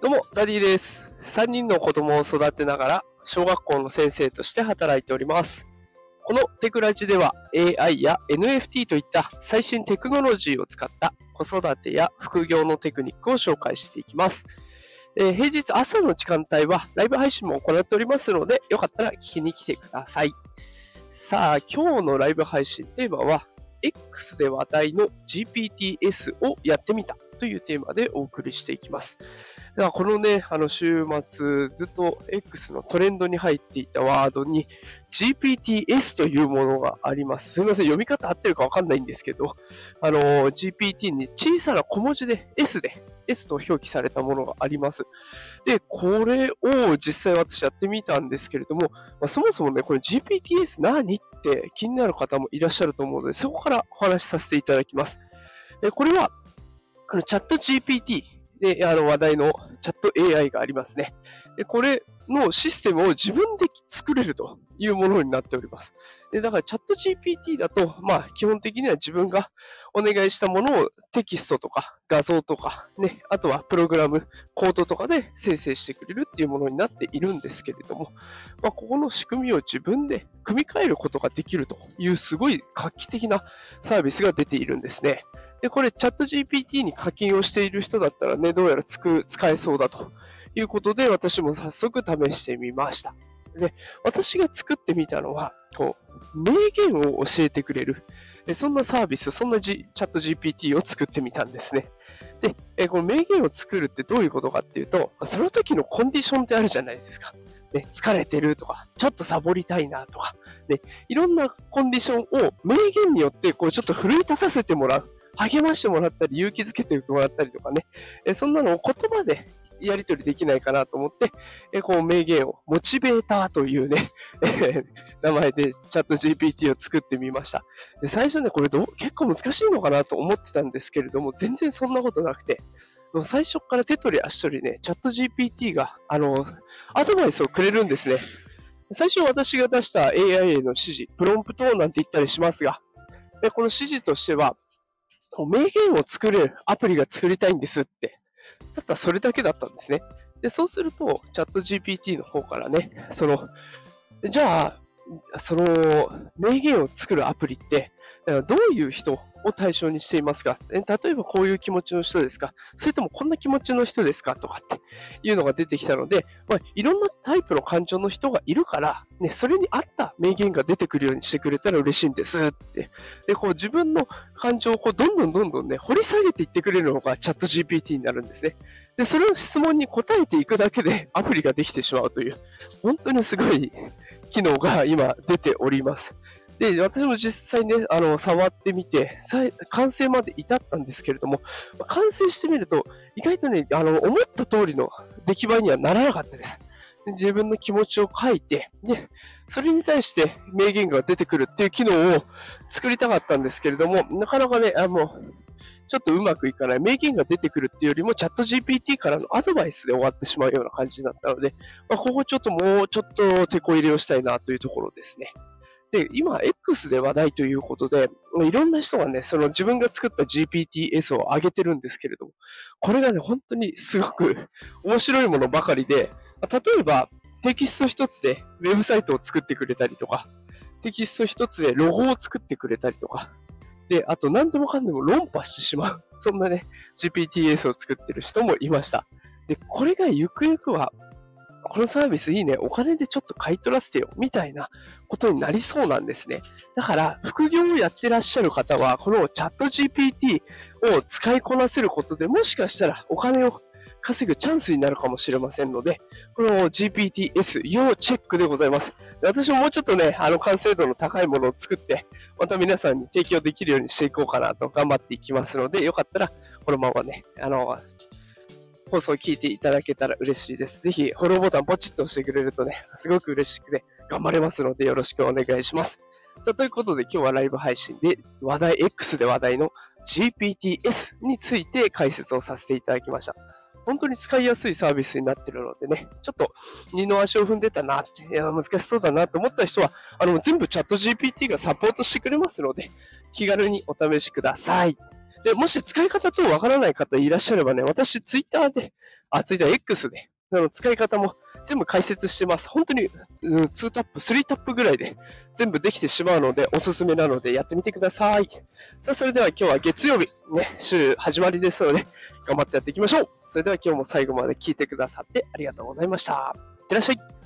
どうも、ダディです。3人の子供を育てながら、小学校の先生として働いております。このテクラジでは AI や NFT といった最新テクノロジーを使った子育てや副業のテクニックを紹介していきます。えー、平日朝の時間帯はライブ配信も行っておりますので、よかったら聞きに来てください。さあ、今日のライブ配信テーマは、X で話題の GPTs をやってみたというテーマでお送りしていきます。だからこのね、あの週末、ずっと X のトレンドに入っていたワードに GPTS というものがあります。すみません、読み方合ってるかわかんないんですけど、あの、GPT に小さな小文字で S で S と表記されたものがあります。で、これを実際私やってみたんですけれども、まあ、そもそもね、これ GPTS 何って気になる方もいらっしゃると思うので、そこからお話しさせていただきます。でこれは、あのチャット GPT で、あの話題のチャット AI がありますね。で、これのシステムを自分で作れるというものになっております。で、だからチャット GPT だと、まあ基本的には自分がお願いしたものをテキストとか画像とかね、あとはプログラム、コードとかで生成してくれるっていうものになっているんですけれども、まあここの仕組みを自分で組み替えることができるというすごい画期的なサービスが出ているんですね。で、これチャット GPT に課金をしている人だったらね、どうやらつく使えそうだということで、私も早速試してみました。で、私が作ってみたのは、こう、名言を教えてくれる、そんなサービス、そんな、G、チャット GPT を作ってみたんですね。で、この名言を作るってどういうことかっていうと、その時のコンディションってあるじゃないですか。ね、疲れてるとか、ちょっとサボりたいなとか、ね、いろんなコンディションを名言によってこうちょっと奮い立たせてもらう。励ましてもらったり、勇気づけてもらったりとかね、えそんなのを言葉でやり取りできないかなと思って、えこう名言を、モチベーターというね、名前でチャット GPT を作ってみました。で最初ね、これど結構難しいのかなと思ってたんですけれども、全然そんなことなくて、もう最初から手取り足取りね、チャット GPT が、あの、アドバイスをくれるんですね。最初私が出した AI への指示、プロンプトなんて言ったりしますが、この指示としては、名言を作るアプリが作りたいんですって。たったそれだけだったんですね。で、そうすると、チャット GPT の方からね、その、じゃあ、その、名言を作るアプリって、どういう人を対象にしていますか？例えばこういう気持ちの人ですか？それともこんな気持ちの人ですか？とかっていうのが出てきたので、まあ、いろんなタイプの感情の人がいるから、ね、それに合った名言が出てくるようにしてくれたら嬉しいんですって。で、こう自分の感情をこうどんどんどんどんね、掘り下げていってくれるのがチャット GPT になるんですね。で、それを質問に答えていくだけでアプリができてしまうという、本当にすごい機能が今出ております。で、私も実際ね、あの、触ってみて、完成まで至ったんですけれども、完成してみると、意外とね、あの、思った通りの出来栄えにはならなかったです。自分の気持ちを書いて、で、それに対して名言が出てくるっていう機能を作りたかったんですけれども、なかなかね、あの、ちょっとうまくいかない。名言が出てくるっていうよりも、チャット GPT からのアドバイスで終わってしまうような感じだったので、まあ、ここちょっともうちょっと手こ入れをしたいなというところですね。で、今、X で話題ということで、いろんな人がね、その自分が作った GPTS を上げてるんですけれども、これがね、本当にすごく 面白いものばかりで、例えば、テキスト一つでウェブサイトを作ってくれたりとか、テキスト一つでロゴを作ってくれたりとか、で、あと何でもかんでも論破してしまう。そんなね、GPTS を作ってる人もいました。で、これがゆくゆくはこのサービスいいね、お金でちょっと買い取らせてよ、みたいなことになりそうなんですね。だから、副業をやってらっしゃる方は、このチャット GPT を使いこなせることでもしかしたらお金を稼ぐチャンスになるかもしれませんので、この GPTS 要チェックでございます。私ももうちょっとね、あの完成度の高いものを作って、また皆さんに提供できるようにしていこうかなと頑張っていきますので、よかったらこのままね、あの、放送を聞いていただけたら嬉しいです。ぜひ、フォローボタンポチッと押してくれるとね、すごく嬉しくて、頑張れますのでよろしくお願いします。さあ、ということで今日はライブ配信で話題 X で話題の GPTS について解説をさせていただきました。本当に使いやすいサービスになってるのでね、ちょっと二の足を踏んでたなって、いや、難しそうだなと思った人は、あの、全部チャット GPT がサポートしてくれますので、気軽にお試しください。で、もし使い方等わからない方いらっしゃればね、私ツイッターで、あ、ついて X で。あの使い方も全部解説してます。本当に、うん、2トップ、3タップぐらいで 全部できてしまうのでおすすめなのでやってみてください。さあ、それでは今日は月曜日、ね、週始まりですので頑張ってやっていきましょう。それでは今日も最後まで聞いてくださってありがとうございました。いってらっしゃい。